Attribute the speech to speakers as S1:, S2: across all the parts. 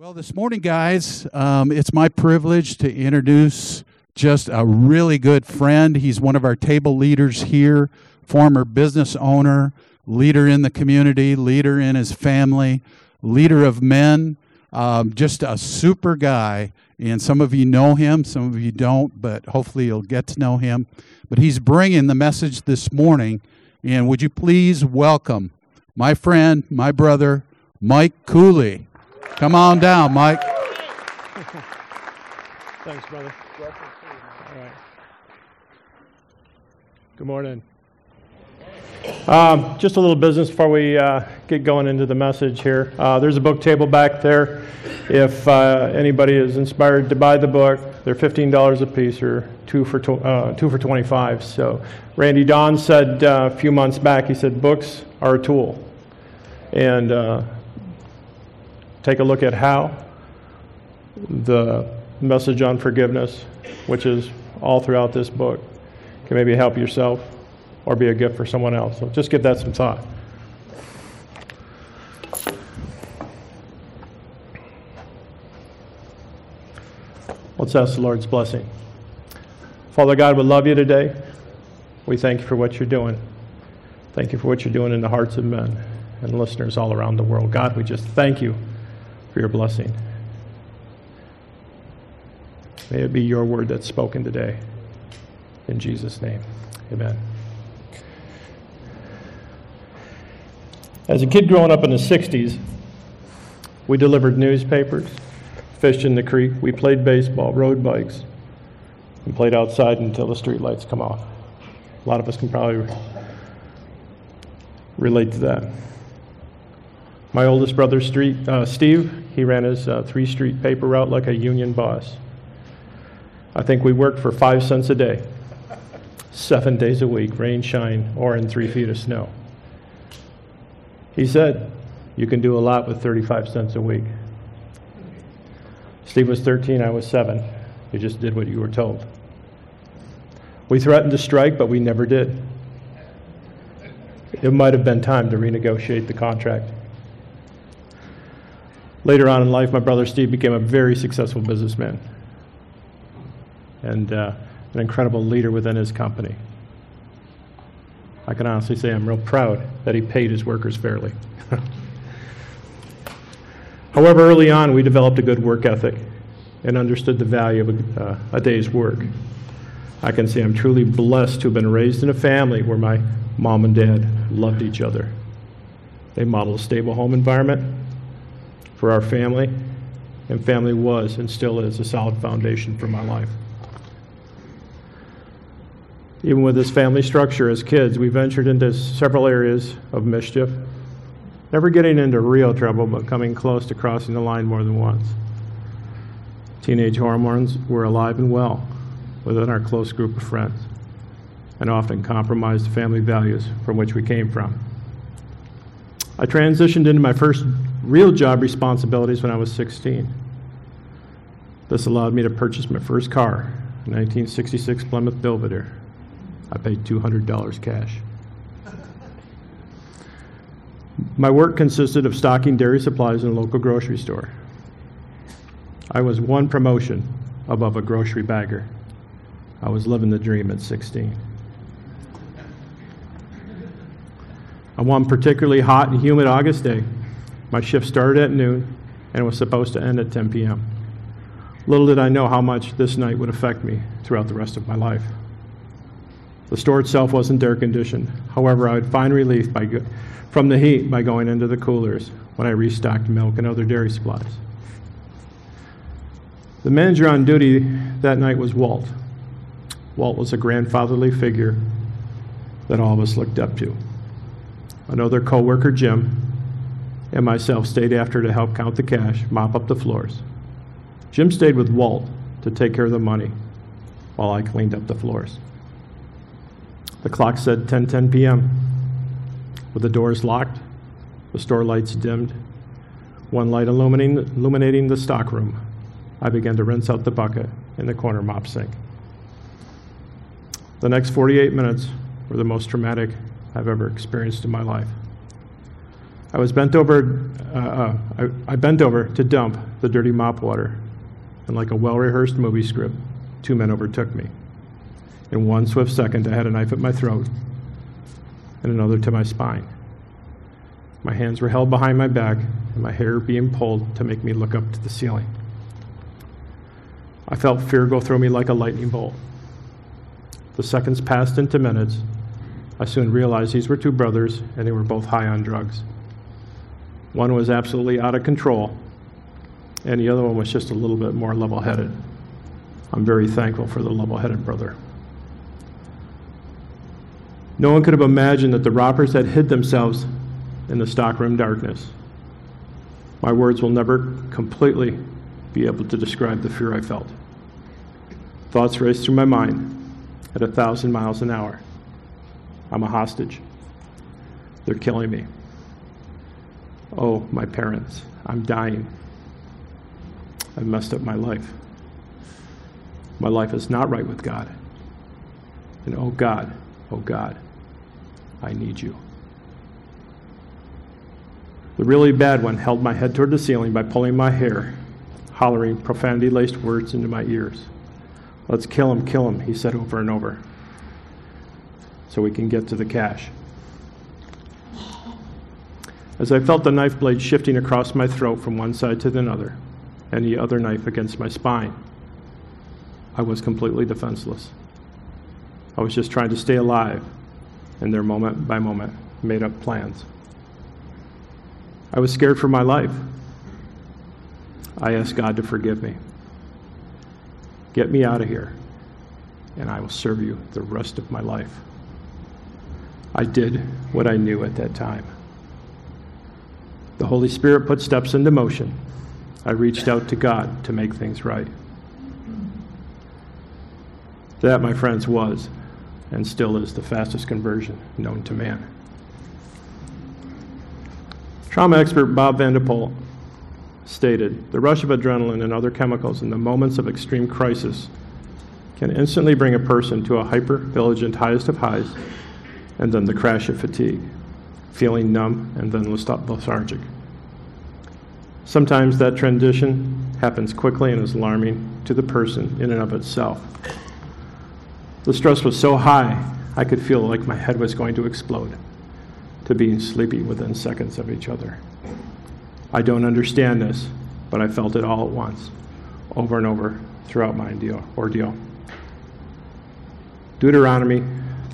S1: Well, this morning, guys, um, it's my privilege to introduce just a really good friend. He's one of our table leaders here, former business owner, leader in the community, leader in his family, leader of men, um, just a super guy. And some of you know him, some of you don't, but hopefully you'll get to know him. But he's bringing the message this morning. And would you please welcome my friend, my brother, Mike Cooley. Come on down, Mike.
S2: Thanks, brother. All right. Good morning. Um, just a little business before we uh, get going into the message here. Uh, there's a book table back there. If uh, anybody is inspired to buy the book, they're $15 a piece or two for, tw- uh, two for 25. So Randy Don said uh, a few months back, he said, books are a tool. And uh, take a look at how the message on forgiveness, which is all throughout this book, can maybe help yourself or be a gift for someone else. So just give that some thought. Let's ask the Lord's blessing. Father God, we love you today. We thank you for what you're doing. Thank you for what you're doing in the hearts of men and listeners all around the world. God, we just thank you for your blessing. May it be your word that's spoken today. In Jesus' name, amen. As a kid growing up in the 60s, we delivered newspapers, fished in the creek, we played baseball, rode bikes, and played outside until the street lights come on. A lot of us can probably relate to that. My oldest brother, Street, uh, Steve, he ran his uh, three street paper route like a union boss. I think we worked for five cents a day, seven days a week, rain, shine, or in three feet of snow. He said, You can do a lot with 35 cents a week. Steve was 13, I was seven. You just did what you were told. We threatened to strike, but we never did. It might have been time to renegotiate the contract. Later on in life, my brother Steve became a very successful businessman and uh, an incredible leader within his company. I can honestly say I'm real proud that he paid his workers fairly. However, early on, we developed a good work ethic and understood the value of a, uh, a day's work. I can say I'm truly blessed to have been raised in a family where my mom and dad loved each other. They modeled a stable home environment for our family, and family was and still is a solid foundation for my life. Even with this family structure as kids, we ventured into several areas of mischief, never getting into real trouble, but coming close to crossing the line more than once. Teenage hormones were alive and well within our close group of friends and often compromised the family values from which we came from. I transitioned into my first real job responsibilities when I was 16. This allowed me to purchase my first car, a 1966 Plymouth Belvedere. I paid $200 cash. My work consisted of stocking dairy supplies in a local grocery store. I was one promotion above a grocery bagger. I was living the dream at 16. On one particularly hot and humid August day, my shift started at noon and was supposed to end at 10 p.m. Little did I know how much this night would affect me throughout the rest of my life. The store itself wasn't air conditioned. However, I would find relief from the heat by going into the coolers when I restocked milk and other dairy supplies. The manager on duty that night was Walt. Walt was a grandfatherly figure that all of us looked up to. Another coworker, Jim, and myself stayed after to help count the cash, mop up the floors. Jim stayed with Walt to take care of the money while I cleaned up the floors. The clock said 10:10 p.m. With the doors locked, the store lights dimmed, one light illuminating, illuminating the stockroom, I began to rinse out the bucket in the corner mop sink. The next 48 minutes were the most traumatic I've ever experienced in my life. I was bent over, uh, uh, I, I bent over to dump the dirty mop water, and like a well rehearsed movie script, two men overtook me. In one swift second, I had a knife at my throat and another to my spine. My hands were held behind my back, and my hair being pulled to make me look up to the ceiling. I felt fear go through me like a lightning bolt. The seconds passed into minutes. I soon realized these were two brothers, and they were both high on drugs. One was absolutely out of control, and the other one was just a little bit more level headed. I'm very thankful for the level headed brother. No one could have imagined that the robbers had hid themselves in the stockroom darkness. My words will never completely be able to describe the fear I felt. Thoughts raced through my mind at a thousand miles an hour. I'm a hostage. They're killing me. Oh, my parents, I'm dying. I've messed up my life. My life is not right with God. And oh God, oh God, I need you. The really bad one held my head toward the ceiling by pulling my hair, hollering profanity laced words into my ears. Let's kill him, kill him, he said over and over, so we can get to the cash. As I felt the knife blade shifting across my throat from one side to the other, and the other knife against my spine, I was completely defenseless. I was just trying to stay alive in their moment by moment made up plans. I was scared for my life. I asked God to forgive me. Get me out of here, and I will serve you the rest of my life. I did what I knew at that time. The Holy Spirit put steps into motion. I reached out to God to make things right. That, my friends, was and still is the fastest conversion known to man. Trauma expert Bob Van Poel stated The rush of adrenaline and other chemicals in the moments of extreme crisis can instantly bring a person to a hyper vigilant highest of highs and then the crash of fatigue, feeling numb and then lethargic. Sometimes that transition happens quickly and is alarming to the person in and of itself. The stress was so high, I could feel like my head was going to explode, to being sleepy within seconds of each other. I don't understand this, but I felt it all at once, over and over throughout my ordeal. Deuteronomy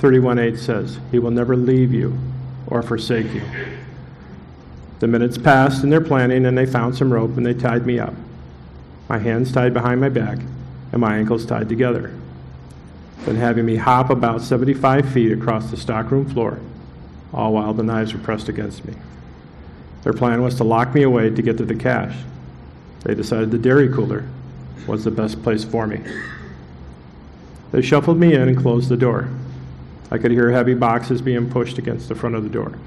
S2: 31:8 says, "He will never leave you or forsake you." The minutes passed in their planning, and they found some rope and they tied me up. My hands tied behind my back and my ankles tied together Then having me hop about 75 feet across the stockroom floor, all while the knives were pressed against me. Their plan was to lock me away to get to the cash. They decided the dairy cooler was the best place for me. They shuffled me in and closed the door. I could hear heavy boxes being pushed against the front of the door.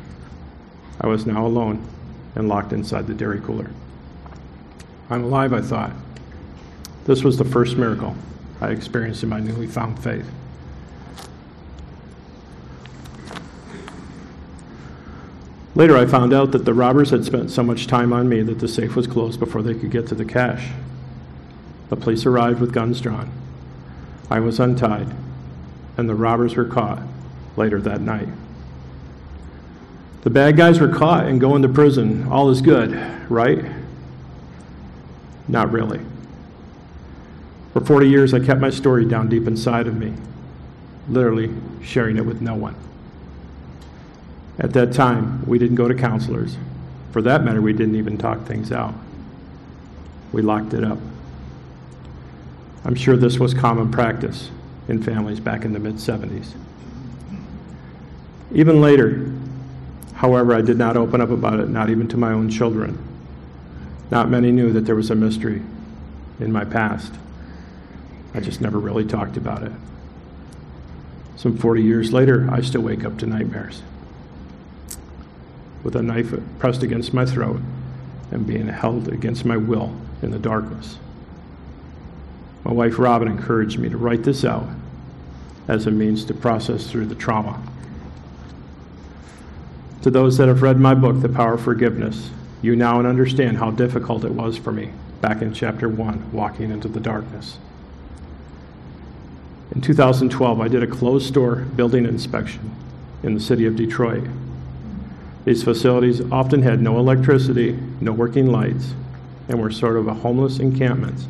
S2: I was now alone and locked inside the dairy cooler. I'm alive, I thought. This was the first miracle. I experienced in my newly found faith. Later, I found out that the robbers had spent so much time on me that the safe was closed before they could get to the cash. The police arrived with guns drawn. I was untied, and the robbers were caught later that night. The bad guys were caught and going to prison. All is good, right? Not really. For 40 years, I kept my story down deep inside of me, literally sharing it with no one. At that time, we didn't go to counselors. For that matter, we didn't even talk things out. We locked it up. I'm sure this was common practice in families back in the mid 70s. Even later, however, I did not open up about it, not even to my own children. Not many knew that there was a mystery in my past. I just never really talked about it. Some 40 years later, I still wake up to nightmares with a knife pressed against my throat and being held against my will in the darkness. My wife Robin encouraged me to write this out as a means to process through the trauma. To those that have read my book, The Power of Forgiveness, you now understand how difficult it was for me back in chapter 1, walking into the darkness. In 2012, I did a closed store building inspection in the city of Detroit. These facilities often had no electricity, no working lights, and were sort of a homeless encampment.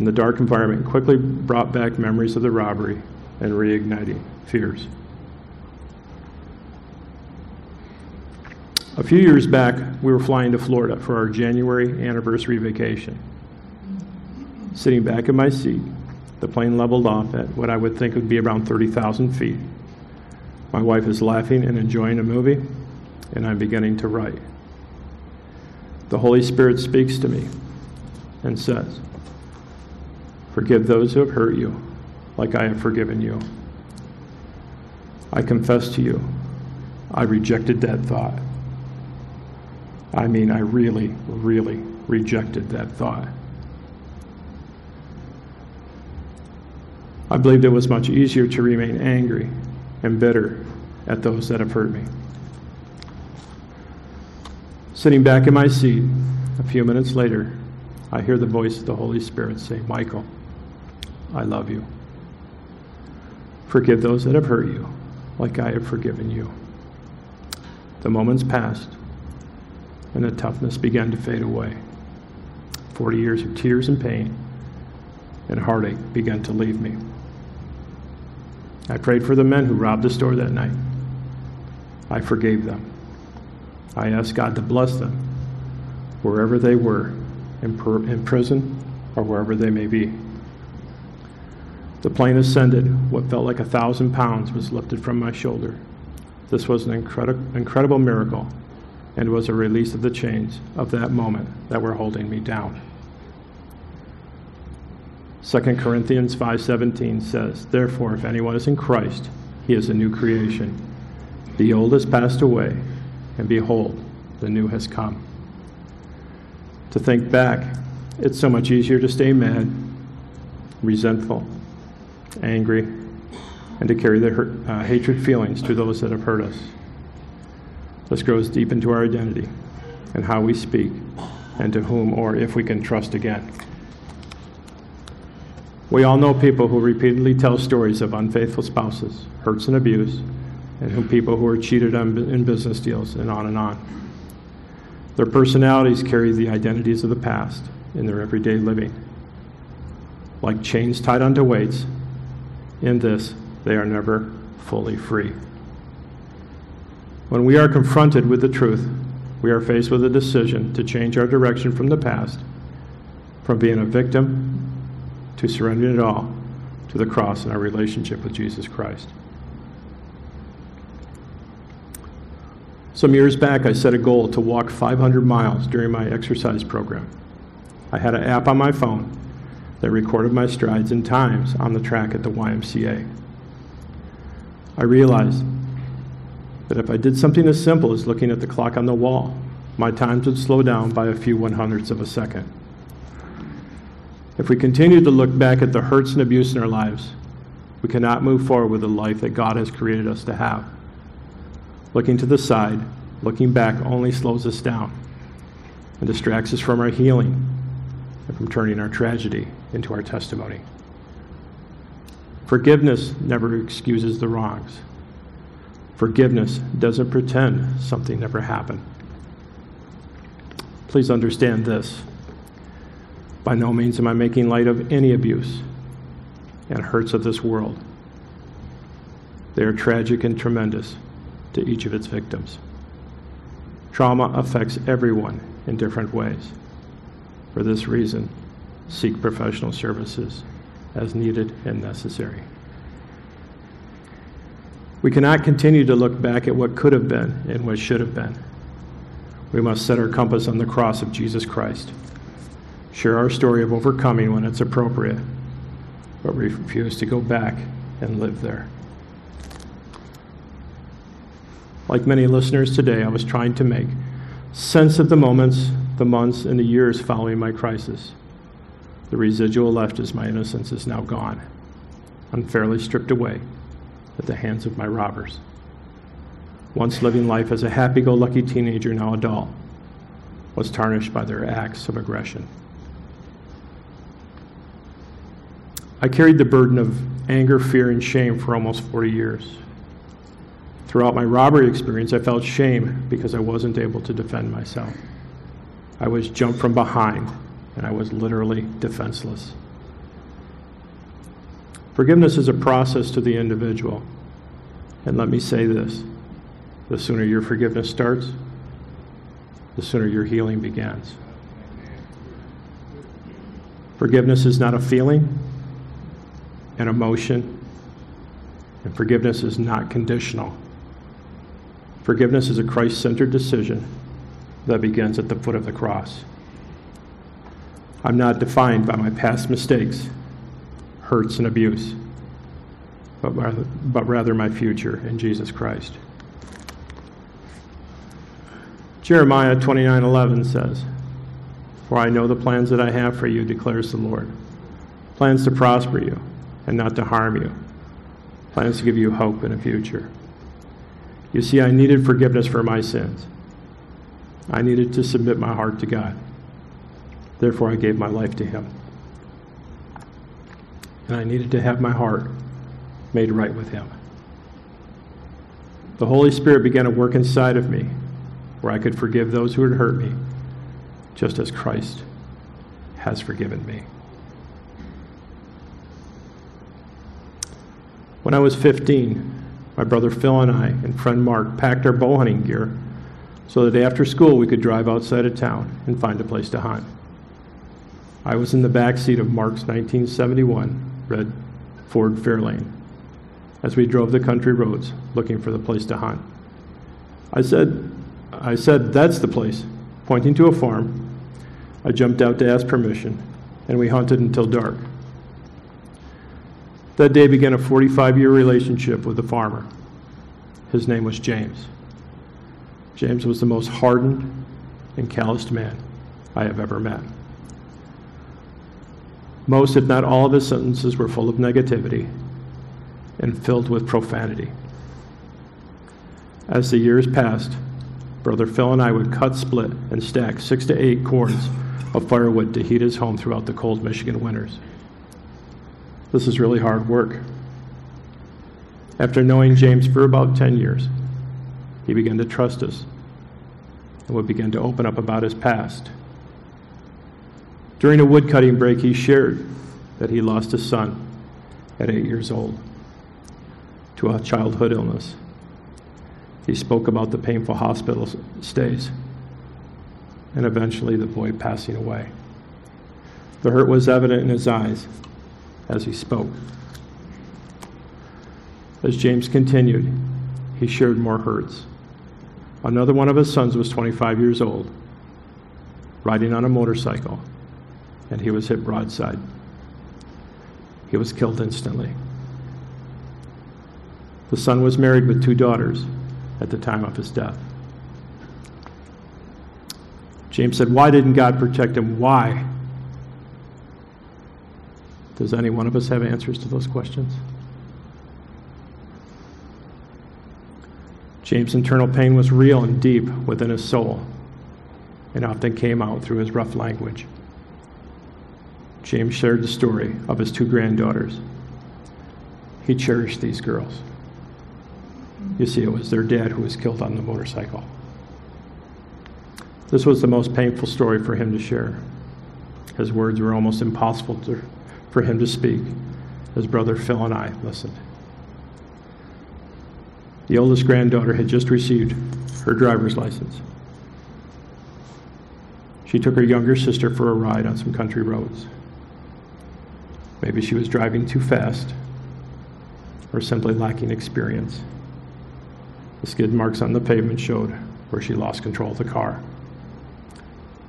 S2: In the dark environment quickly brought back memories of the robbery and reigniting fears. A few years back, we were flying to Florida for our January anniversary vacation. Sitting back in my seat, the plane leveled off at what I would think would be around 30,000 feet. My wife is laughing and enjoying a movie, and I'm beginning to write. The Holy Spirit speaks to me and says, Forgive those who have hurt you, like I have forgiven you. I confess to you, I rejected that thought. I mean, I really, really rejected that thought. I believed it was much easier to remain angry and bitter at those that have hurt me. Sitting back in my seat, a few minutes later, I hear the voice of the Holy Spirit say, Michael, I love you. Forgive those that have hurt you, like I have forgiven you. The moments passed, and the toughness began to fade away. Forty years of tears and pain and heartache began to leave me. I prayed for the men who robbed the store that night. I forgave them. I asked God to bless them wherever they were, in, per, in prison or wherever they may be. The plane ascended. What felt like a thousand pounds was lifted from my shoulder. This was an incredi- incredible miracle and was a release of the chains of that moment that were holding me down. 2 Corinthians 5:17 says, "Therefore if anyone is in Christ, he is a new creation. The old has passed away, and behold, the new has come." To think back, it's so much easier to stay mad, resentful, angry, and to carry the hurt, uh, hatred feelings to those that have hurt us. This grows deep into our identity and how we speak, and to whom or if we can trust again. We all know people who repeatedly tell stories of unfaithful spouses, hurts and abuse, and who people who are cheated on in business deals, and on and on. Their personalities carry the identities of the past in their everyday living. Like chains tied onto weights, in this, they are never fully free. When we are confronted with the truth, we are faced with a decision to change our direction from the past, from being a victim to surrendering it all to the cross and our relationship with Jesus Christ. Some years back, I set a goal to walk 500 miles during my exercise program. I had an app on my phone that recorded my strides and times on the track at the YMCA. I realized that if I did something as simple as looking at the clock on the wall, my times would slow down by a few one hundredths of a second. If we continue to look back at the hurts and abuse in our lives, we cannot move forward with the life that God has created us to have. Looking to the side, looking back only slows us down and distracts us from our healing and from turning our tragedy into our testimony. Forgiveness never excuses the wrongs. Forgiveness doesn't pretend something never happened. Please understand this. By no means am I making light of any abuse and hurts of this world. They are tragic and tremendous to each of its victims. Trauma affects everyone in different ways. For this reason, seek professional services as needed and necessary. We cannot continue to look back at what could have been and what should have been. We must set our compass on the cross of Jesus Christ share our story of overcoming when it's appropriate, but refuse to go back and live there. Like many listeners today, I was trying to make sense of the moments, the months, and the years following my crisis. The residual left as my innocence is now gone, unfairly stripped away at the hands of my robbers. once living life as a happy go lucky teenager, now adult, was tarnished by their acts of aggression. I carried the burden of anger, fear, and shame for almost 40 years. Throughout my robbery experience, I felt shame because I wasn't able to defend myself. I was jumped from behind, and I was literally defenseless. Forgiveness is a process to the individual. And let me say this the sooner your forgiveness starts, the sooner your healing begins. Forgiveness is not a feeling, an emotion, and forgiveness is not conditional. Forgiveness is a Christ centered decision that begins at the foot of the cross. I'm not defined by my past mistakes, hurts, and abuse, but rather, but rather my future in Jesus Christ. Jeremiah 29:11 says, "For I know the plans that I have for you," declares the Lord. Plans to prosper you and not to harm you. Plans to give you hope and a future. You see, I needed forgiveness for my sins. I needed to submit my heart to God. Therefore, I gave my life to Him. And I needed to have my heart made right with Him. The Holy Spirit began to work inside of me where I could forgive those who had hurt me, just as Christ has forgiven me. When I was 15, my brother Phil and I and friend Mark packed our bow hunting gear so that after school we could drive outside of town and find a place to hunt. I was in the back seat of Mark's 1971 red Ford Fairlane as we drove the country roads looking for the place to hunt. I said, I said, that's the place, pointing to a farm. I jumped out to ask permission, and we hunted until dark. That day began a 45 year relationship with a farmer. His name was James. James was the most hardened and calloused man I have ever met. Most, if not all, of his sentences were full of negativity and filled with profanity. As the years passed, Brother Phil and I would cut, split, and stack six to eight cords of firewood to heat his home throughout the cold Michigan winters. This is really hard work. After knowing James for about 10 years, he began to trust us and would begin to open up about his past. During a woodcutting break, he shared that he lost his son at eight years old to a childhood illness. He spoke about the painful hospital stays and eventually the boy passing away. The hurt was evident in his eyes as he spoke. As James continued, he shared more hurts. Another one of his sons was 25 years old, riding on a motorcycle, and he was hit broadside. He was killed instantly. The son was married with two daughters at the time of his death. James said, Why didn't God protect him? Why? Does any one of us have answers to those questions? James' internal pain was real and deep within his soul and often came out through his rough language. James shared the story of his two granddaughters. He cherished these girls. You see, it was their dad who was killed on the motorcycle. This was the most painful story for him to share. His words were almost impossible to for him to speak. His brother Phil and I listened. The oldest granddaughter had just received her driver's license. She took her younger sister for a ride on some country roads. Maybe she was driving too fast or simply lacking experience. The skid marks on the pavement showed where she lost control of the car,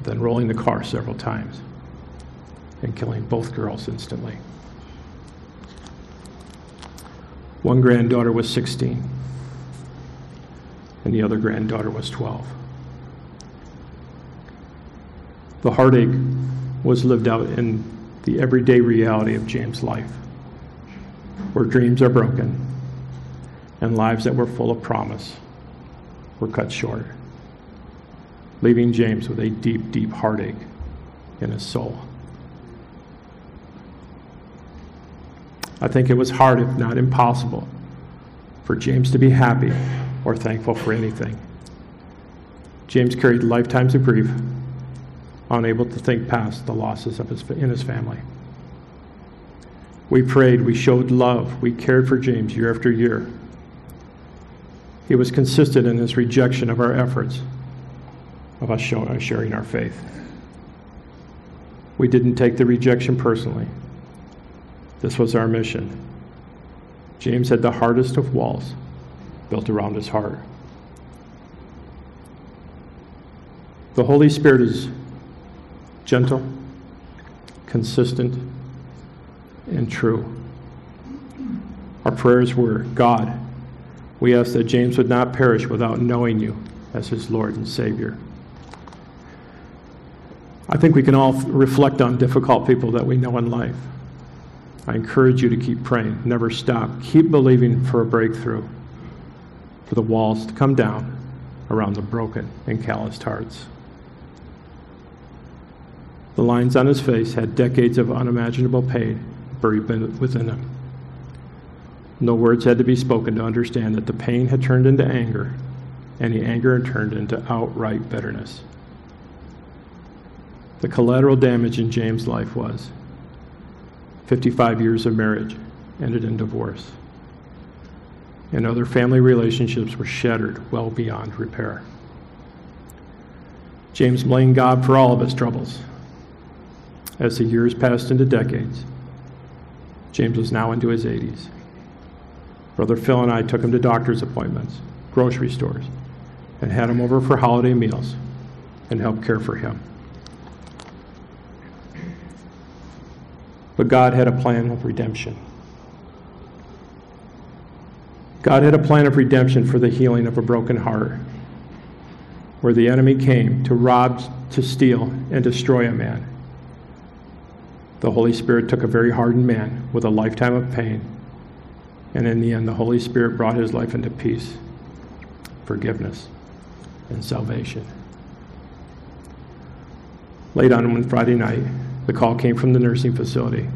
S2: then rolling the car several times and killing both girls instantly. One granddaughter was 16, and the other granddaughter was 12. The heartache was lived out in the everyday reality of James' life, where dreams are broken and lives that were full of promise were cut short, leaving James with a deep, deep heartache in his soul. I think it was hard, if not impossible, for James to be happy or thankful for anything. James carried lifetimes of grief, unable to think past the losses of his, in his family. We prayed, we showed love, we cared for James year after year. He was consistent in his rejection of our efforts of us sharing our faith. We didn't take the rejection personally. This was our mission. James had the hardest of walls built around his heart. The Holy Spirit is gentle, consistent, and true. Our prayers were God, we ask that James would not perish without knowing you as his Lord and Savior. I think we can all reflect on difficult people that we know in life. I encourage you to keep praying, never stop. Keep believing for a breakthrough, for the walls to come down around the broken and calloused hearts. The lines on his face had decades of unimaginable pain buried within them. No words had to be spoken to understand that the pain had turned into anger, and the anger had turned into outright bitterness. The collateral damage in James' life was 55 years of marriage ended in divorce, and other family relationships were shattered well beyond repair. James blamed God for all of his troubles. As the years passed into decades, James was now into his 80s. Brother Phil and I took him to doctor's appointments, grocery stores, and had him over for holiday meals and helped care for him. But God had a plan of redemption. God had a plan of redemption for the healing of a broken heart, where the enemy came to rob, to steal, and destroy a man. The Holy Spirit took a very hardened man with a lifetime of pain, and in the end, the Holy Spirit brought his life into peace, forgiveness, and salvation. Late on one Friday night, the call came from the nursing facility.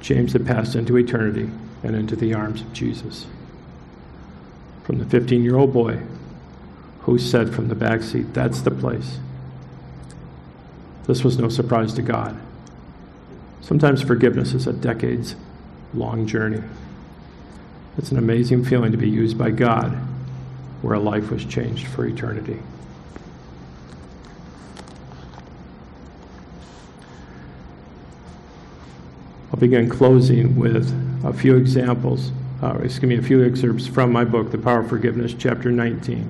S2: James had passed into eternity and into the arms of Jesus. From the 15 year old boy who said from the back seat, That's the place. This was no surprise to God. Sometimes forgiveness is a decades long journey. It's an amazing feeling to be used by God where a life was changed for eternity. I'll begin closing with a few examples, uh, excuse me, a few excerpts from my book, The Power of Forgiveness, chapter 19,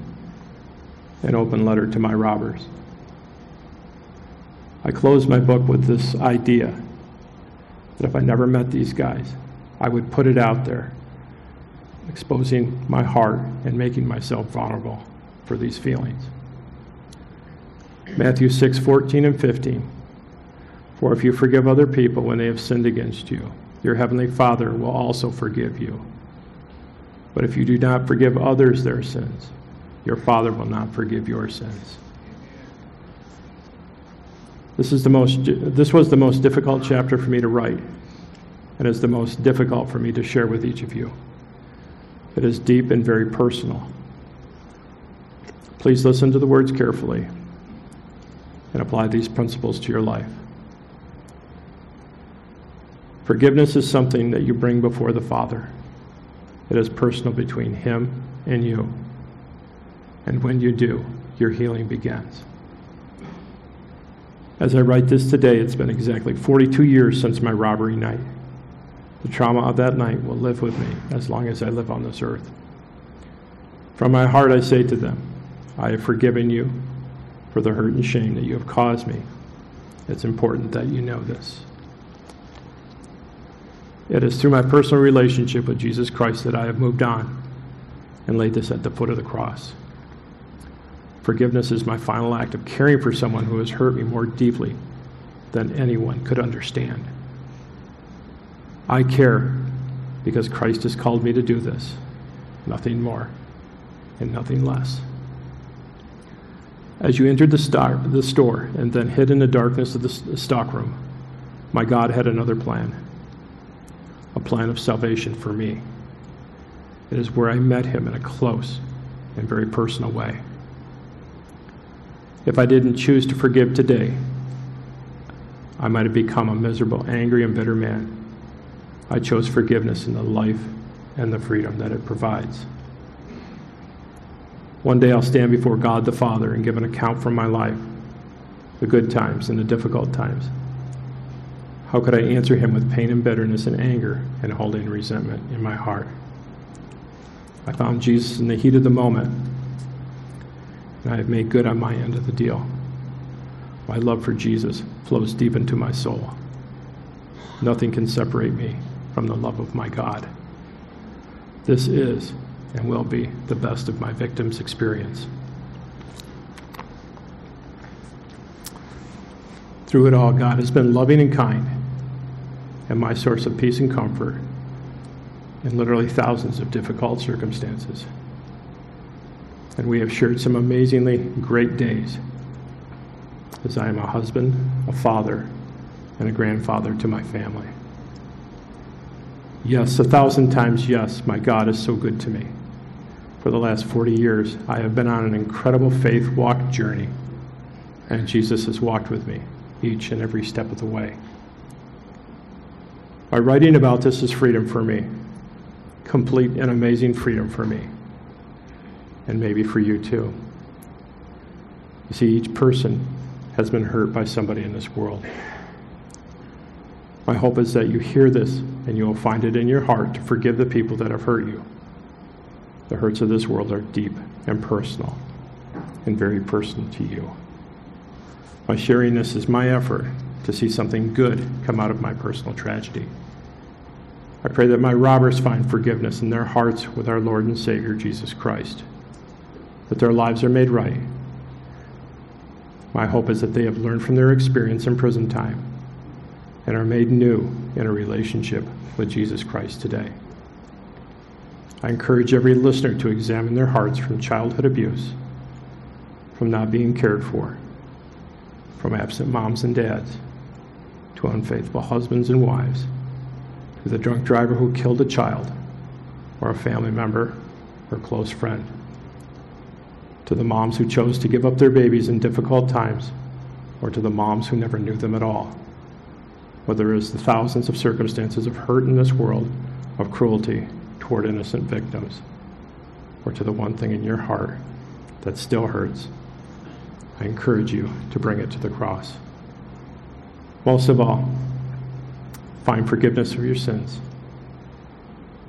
S2: an open letter to my robbers. I closed my book with this idea that if I never met these guys, I would put it out there, exposing my heart and making myself vulnerable for these feelings. Matthew 6, 14 and 15. For if you forgive other people when they have sinned against you, your heavenly Father will also forgive you. But if you do not forgive others their sins, your Father will not forgive your sins. This, is the most, this was the most difficult chapter for me to write, and is the most difficult for me to share with each of you. It is deep and very personal. Please listen to the words carefully and apply these principles to your life. Forgiveness is something that you bring before the Father. It is personal between Him and you. And when you do, your healing begins. As I write this today, it's been exactly 42 years since my robbery night. The trauma of that night will live with me as long as I live on this earth. From my heart, I say to them, I have forgiven you for the hurt and shame that you have caused me. It's important that you know this. It is through my personal relationship with Jesus Christ that I have moved on and laid this at the foot of the cross. Forgiveness is my final act of caring for someone who has hurt me more deeply than anyone could understand. I care because Christ has called me to do this, nothing more and nothing less. As you entered the, star, the store and then hid in the darkness of the stockroom, my God had another plan a plan of salvation for me. It is where I met him in a close and very personal way. If I didn't choose to forgive today, I might have become a miserable, angry, and bitter man. I chose forgiveness in the life and the freedom that it provides. One day I'll stand before God the Father and give an account for my life, the good times and the difficult times. How could I answer him with pain and bitterness and anger and holding resentment in my heart? I found Jesus in the heat of the moment, and I have made good on my end of the deal. My love for Jesus flows deep into my soul. Nothing can separate me from the love of my God. This is and will be the best of my victim's experience. Through it all, God has been loving and kind and my source of peace and comfort in literally thousands of difficult circumstances. And we have shared some amazingly great days as I am a husband, a father, and a grandfather to my family. Yes, a thousand times yes, my God is so good to me. For the last 40 years, I have been on an incredible faith walk journey, and Jesus has walked with me each and every step of the way. Writing about this is freedom for me, complete and amazing freedom for me, and maybe for you too. You see, each person has been hurt by somebody in this world. My hope is that you hear this and you will find it in your heart to forgive the people that have hurt you. The hurts of this world are deep and personal and very personal to you. My sharing this is my effort to see something good come out of my personal tragedy. I pray that my robbers find forgiveness in their hearts with our Lord and Savior Jesus Christ, that their lives are made right. My hope is that they have learned from their experience in prison time and are made new in a relationship with Jesus Christ today. I encourage every listener to examine their hearts from childhood abuse, from not being cared for, from absent moms and dads, to unfaithful husbands and wives, to the drunk driver who killed a child, or a family member or a close friend, to the moms who chose to give up their babies in difficult times, or to the moms who never knew them at all whether it is the thousands of circumstances of hurt in this world, of cruelty toward innocent victims, or to the one thing in your heart that still hurts, I encourage you to bring it to the cross. Most of all, find forgiveness of your sins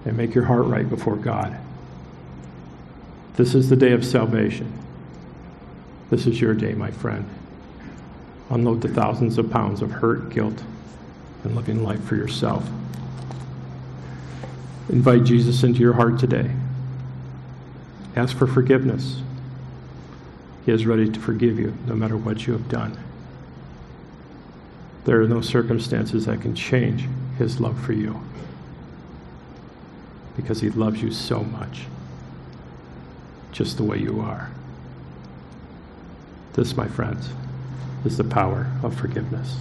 S2: and make your heart right before God. This is the day of salvation. This is your day, my friend. Unload the thousands of pounds of hurt, guilt, and living life for yourself. Invite Jesus into your heart today. Ask for forgiveness. He is ready to forgive you no matter what you have done. There are no circumstances that can change his love for you because he loves you so much, just the way you are. This, my friends, is the power of forgiveness.